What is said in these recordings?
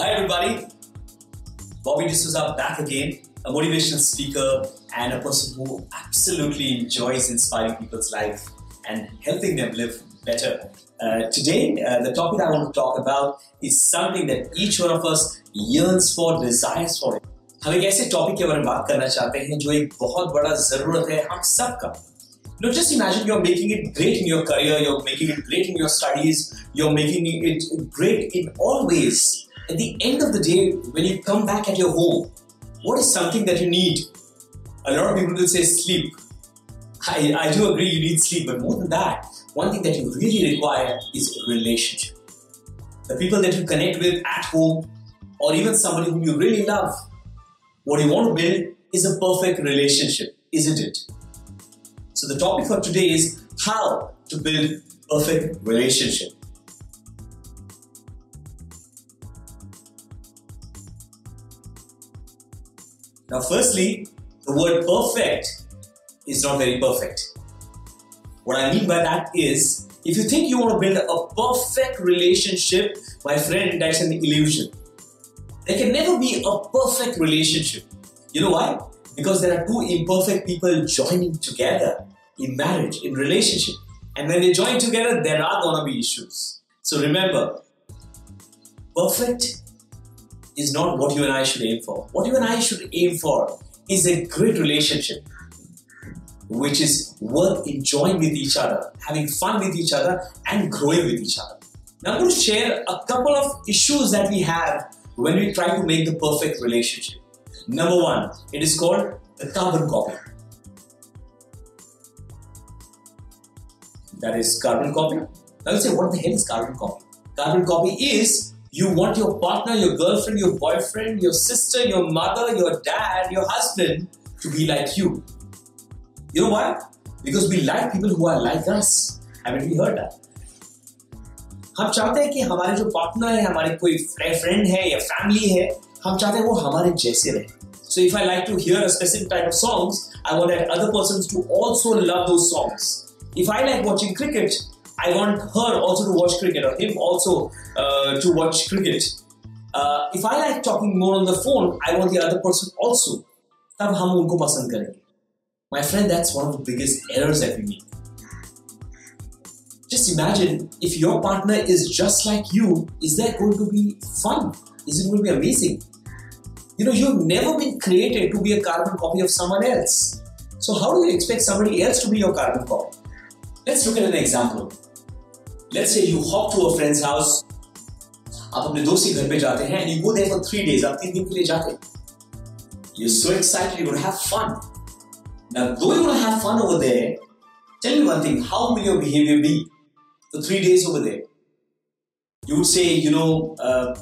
Hi, everybody. Bobby D'Souza back again, a motivational speaker and a person who absolutely enjoys inspiring people's life and helping them live better. Uh, today, uh, the topic I want to talk about is something that each one of us yearns for, desires for. हम एक ऐसे topic के बारे में बात करना चाहते हैं जो एक बहुत बड़ा जरूरत है हम सबका You know, just imagine you're making it great in your career, you're making it great in your studies, you're making it great in all ways. at the end of the day, when you come back at your home, what is something that you need? A lot of people will say sleep. I, I do agree you need sleep, but more than that, one thing that you really require is a relationship. The people that you connect with at home, or even somebody whom you really love. What you want to build is a perfect relationship, isn't it? So the topic for today is how to build perfect relationship. Now, firstly, the word perfect is not very perfect. What I mean by that is, if you think you want to build a perfect relationship, my friend, that's an illusion. There can never be a perfect relationship. You know why? Because there are two imperfect people joining together in marriage, in relationship. And when they join together, there are gonna be issues. So remember, perfect is not what you and I should aim for. What you and I should aim for is a great relationship, which is worth enjoying with each other, having fun with each other, and growing with each other. Now, I'm going to share a couple of issues that we have when we try to make the perfect relationship. Number one, it is called the carbon copy. That is carbon copy. Now you say, what the hell is carbon copy? Carbon copy is you want your partner, your girlfriend, your boyfriend, your sister, your mother, your dad, your husband to be like you. You know why? Because we like people who are like us. Haven't we heard that? हम चाहते हैं कि हमारे जो partner है हमारे कोई friend है या फैमिली है हम चाहते हैं वो हमारे जैसे रहे So if I like to hear a specific type of songs, I want that other persons to also love those songs. If I like watching cricket, I want her also to watch cricket or him also uh, to watch cricket. Uh, if I like talking more on the phone, I want the other person also. तब हम उनको पसंद करेंगे. My friend, that's one of the biggest errors that we make. Just imagine if your partner is just like you, is that going to be fun? Is it going to be amazing? You know, you've never been created to be a carbon copy of someone else. So, how do you expect somebody else to be your carbon copy? Let's look at an example. Let's say you hop to a friend's house, आप अपने दोस्त के घर पे जाते हैं and you go there for three days, आप तीन दिन के लिए जाते You're so excited, you're gonna have fun. Now, though you're gonna have fun over there, tell me one thing, how will your behavior be for three days over there? You would say, you know, uh,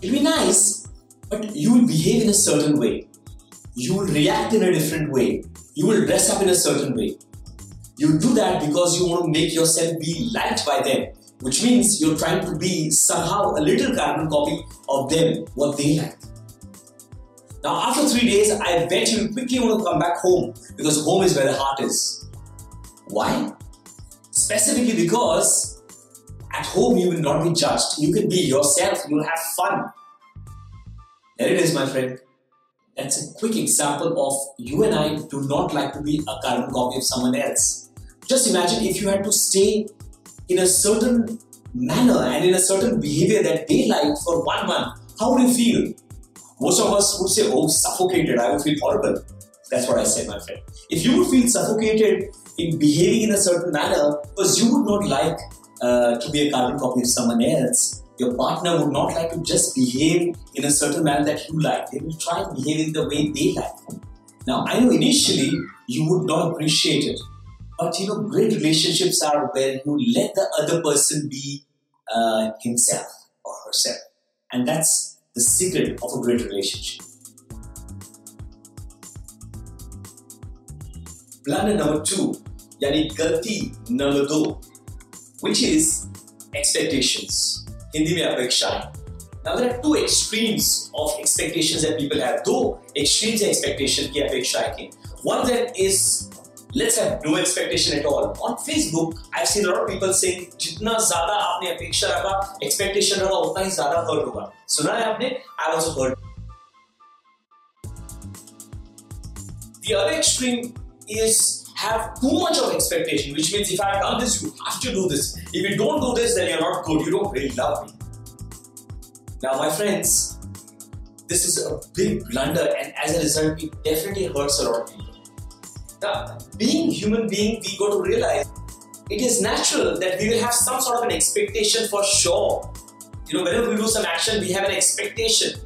it'll be nice, but you will behave in a certain way. You will react in a different way. You will dress up in a certain way. You do that because you want to make yourself be liked by them, which means you're trying to be somehow a little carbon copy of them, what they like. Now, after three days, I bet you quickly want to come back home because home is where the heart is. Why? Specifically because at home you will not be judged. You can be yourself, you will have fun. There it is, my friend. That's a quick example of you and I do not like to be a carbon copy of someone else. Just imagine if you had to stay in a certain manner and in a certain behavior that they like for one month. How would you feel? Most of us would say, Oh, suffocated, I would feel horrible. That's what I said, my friend. If you would feel suffocated in behaving in a certain manner, because you would not like uh, to be a carbon copy of someone else, your partner would not like to just behave in a certain manner that you like. They will try and behave in the way they like. Now, I know initially you would not appreciate it, but you know, great relationships are where you let the other person be uh, himself or herself. And that's the secret of a great relationship. Blunder number two, yani galti number two, which is expectations. Hindi mein apekshaen. Now there are two extremes of expectations that people have. Two extremes of expectation ki apekshaen. One that is let's have no expectation at all. On Facebook, I've seen a lot of people saying जितना ज़्यादा आपने अपेक्षा रखा, expectation रखा, उतना ही ज़्यादा hurt होगा. सुना है आपने? I was hurt. The other extreme is have too much of expectation, which means if I've done this, you have to do this. If you don't do this, then you're not good. You don't really love me. Now, my friends, this is a big blunder, and as a result, it definitely hurts a lot of people. Being human being, we got to realize it is natural that we will have some sort of an expectation for sure. You know, whenever we do some action, we have an expectation.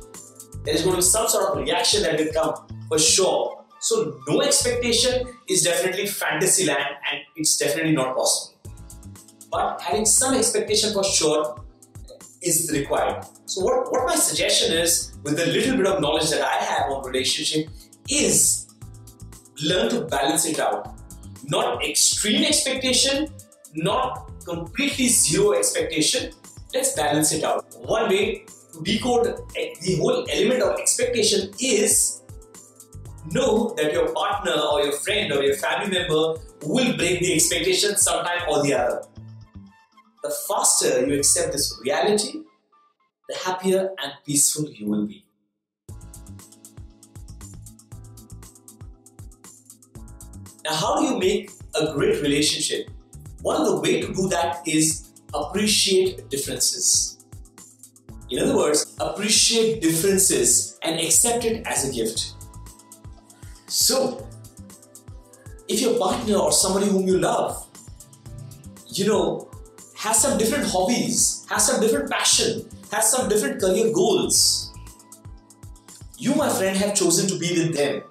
There is going to be some sort of reaction that will come for sure. So no expectation is definitely fantasy land and it's definitely not possible. But having some expectation for sure is required. So what, what my suggestion is with the little bit of knowledge that I have on relationship is learn to balance it out. Not extreme expectation, not completely zero expectation. Let's balance it out. One way to decode the whole element of expectation is know that your partner or your friend or your family member will break the expectation sometime or the other. The faster you accept this reality, the happier and peaceful you will be. Now, how do you make a great relationship? One of the way to do that is appreciate differences. In other words, appreciate differences and accept it as a gift. So, if your partner or somebody whom you love, you know, has some different hobbies, has some different passion, has some different career goals, you, my friend, have chosen to be with them.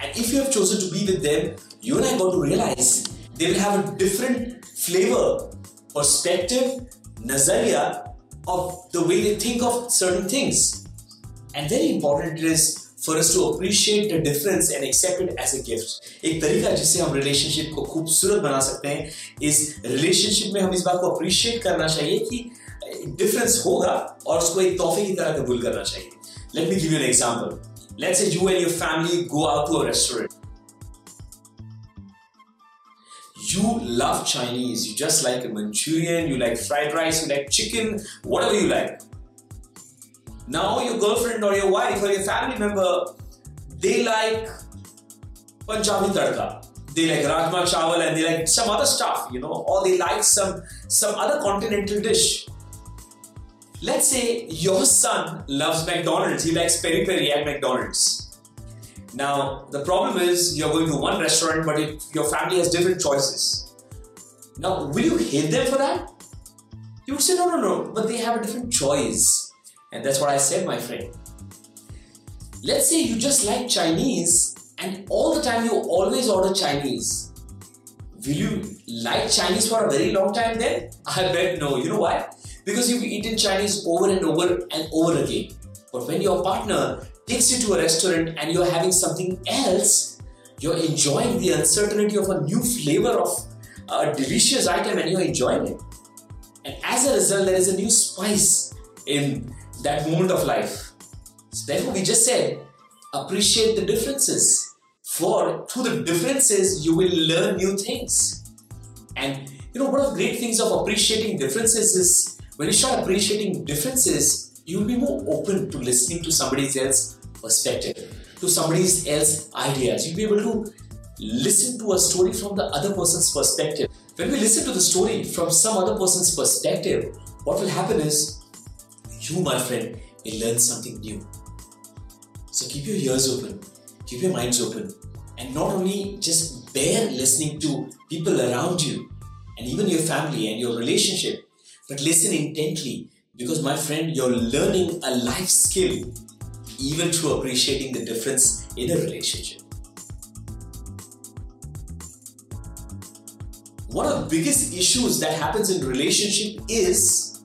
And if you have chosen to be with them, you and I got to realize they will have a different flavor, perspective, nazariya of the way they think of certain things. And very important is for us to appreciate the difference and accept it as a gift एक तरीका जिससे हम relationship को खूबसूरत बना सकते हैं इस रिलेशनशिप में हम इस बात को अप्रिशिएट करना चाहिए कि डिफरेंस होगा और उसको एक तोहफे की तरह कबूल करना चाहिए let me give you an example let's say you and your family go out to a restaurant You love Chinese, you just like a Manchurian, you like fried rice, you like chicken, whatever you like. Now your girlfriend or your wife or your family member, they like Punjabi tadka. They like rajma chawal and they like some other stuff, you know, or they like some some other continental dish. Let's say your son loves McDonald's. He likes peri peri at McDonald's. Now the problem is you're going to one restaurant, but if your family has different choices. Now, will you hate them for that? You would say no, no, no, but they have a different choice and that's what I said, my friend. Let's say you just like Chinese and all the time you always order Chinese. Will you like Chinese for a very long time then? I bet no. You know why? Because you've eaten Chinese over and over and over again. But when your partner takes you to a restaurant and you're having something else, you're enjoying the uncertainty of a new flavor of a delicious item and you're enjoying it. And as a result, there is a new spice in that moment of life. So therefore, we just said appreciate the differences. For through the differences, you will learn new things. And you know, one of the great things of appreciating differences is when you start appreciating differences, you'll be more open to listening to somebody else's perspective, to somebody else's ideas. You'll be able to listen to a story from the other person's perspective. When we listen to the story from some other person's perspective, what will happen is you, my friend, will learn something new. So keep your ears open, keep your minds open, and not only just bear listening to people around you and even your family and your relationship, but listen intently because, my friend, you're learning a life skill even through appreciating the difference in a relationship. One of the biggest issues that happens in relationship is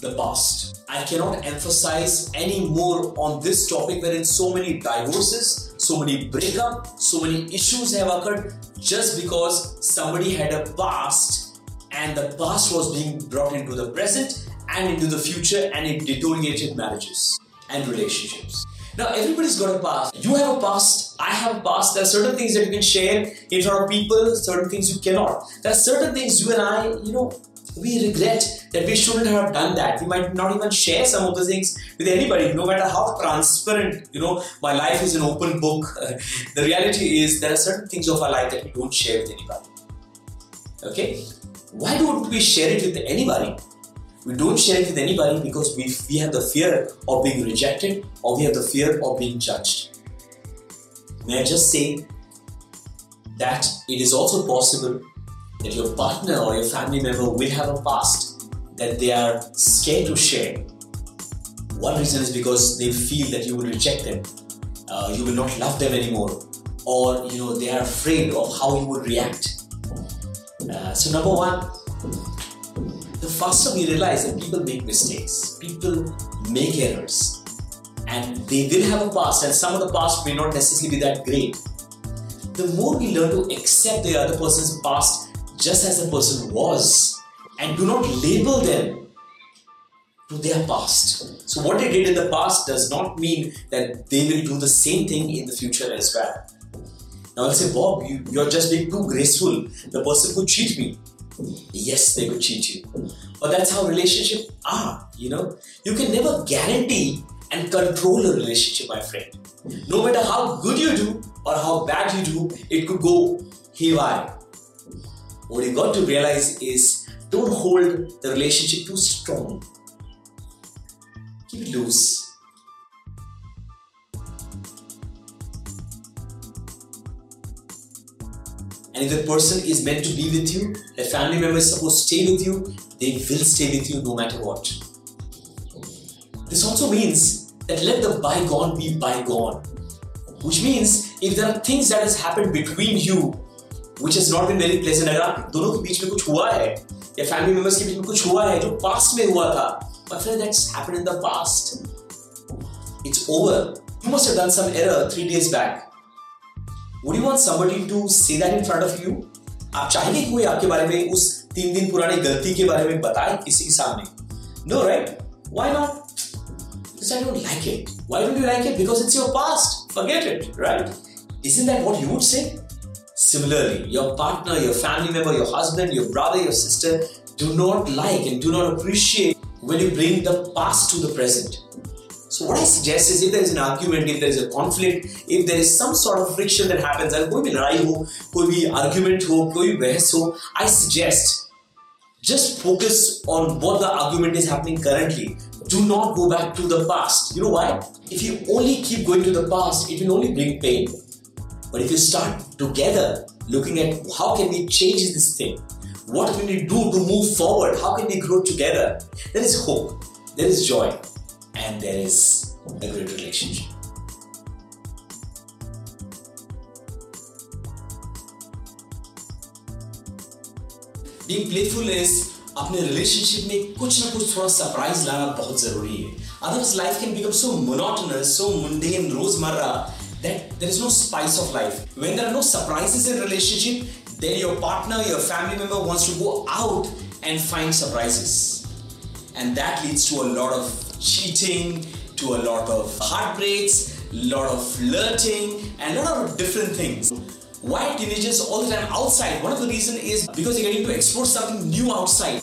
the past. I cannot emphasize any more on this topic wherein so many divorces, so many breakups, so many issues have occurred just because somebody had a past and the past was being brought into the present and into the future and it deteriorated marriages and relationships. Now everybody's got a past. You have a past. I have a past. There are certain things that you can share in front of people. Certain things you cannot. There are certain things you and I, you know, we regret that we shouldn't have done that. We might not even share some of the things with anybody, no matter how transparent, you know, my life is an open book. the reality is there are certain things of our life that we don't share with anybody. Okay? Why don't we share it with anybody? We don't share it with anybody because we, we have the fear of being rejected or we have the fear of being judged. May I just say that it is also possible that your partner or your family member will have a past that they are scared to share. One reason is because they feel that you will reject them, uh, you will not love them anymore, or you know they are afraid of how you will react. Uh, so number one, the faster we realize that people make mistakes, people make errors, and they will have a past, and some of the past may not necessarily be that great. The more we learn to accept the other person's past just as the person was and do not label them to their past. So, what they did in the past does not mean that they will do the same thing in the future as well. Now, I'll say, Bob, you, you're just being too graceful. The person could cheat me. Yes, they could cheat you. But that's how relationships are, you know. You can never guarantee and control a relationship, my friend. No matter how good you do or how bad you do, it could go haywire. What you got to realize is don't hold the relationship too strong. Keep it loose. And if the person is meant to be with you, a family member is supposed to stay with you, they will stay with you no matter what. This also means that let the bygone be bygone. Which means if there are things that has happened between you which has not been very pleasant अगर दोनों के बीच में कुछ हुआ है या family members के बीच में कुछ हुआ है जो पास्ट में हुआ था my friend that's happened in the past it's over you must have done some error three days back Would you want somebody to say that in front of you आप चाहेंगे कोई आपके बारे में उस तीन दिन पुरानी गलती के बारे में बताए किसी के सामने no right why not because I don't like it why don't you like it because it's your past forget it right isn't that what you would say Similarly, your partner, your family member, your husband, your brother, your sister do not like and do not appreciate when you bring the past to the present. So what I suggest is if there is an argument, if there is a conflict, if there is some sort of friction that happens, अगर कोई भी लड़ाई हो, कोई भी argument हो, कोई भी बहस हो, I suggest just focus on what the argument is happening currently. Do not go back to the past. You know why? If you only keep going to the past, it will only bring pain. But if you start together looking at how can we change this thing, what can we do to move forward, how can we grow together, there is hope, there is joy, and there is a great relationship. Being playful is अपने relationship में कुछ ना कुछ थोड़ा surprise लाना बहुत जरूरी है otherwise life can become so monotonous so mundane रोजमर्रा that there is no spice of life. When there are no surprises in relationship, then your partner, your family member wants to go out and find surprises. And that leads to a lot of cheating, to a lot of heartbreaks, a lot of flirting, and a lot of different things. Why teenagers all the time outside? One of the reasons is because they're getting to explore something new outside.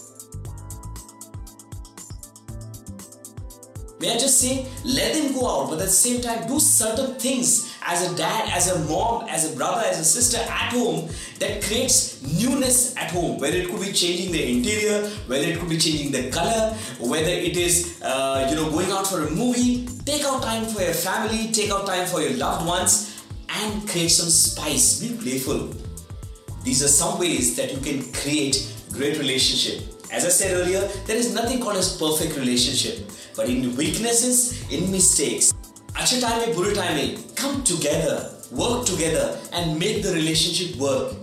May I just say, let them go out, but at the same time, do certain things as a dad, as a mom, as a brother, as a sister at home that creates newness at home. Whether it could be changing the interior, whether it could be changing the color, whether it is uh, you know going out for a movie. Take out time for your family, take out time for your loved ones, and create some spice. Be playful. These are some ways that you can create great relationship. As I said earlier, there is nothing called as perfect relationship, but in weaknesses, in mistakes, अच्छे time में बुरे time में come together, work together and make the relationship work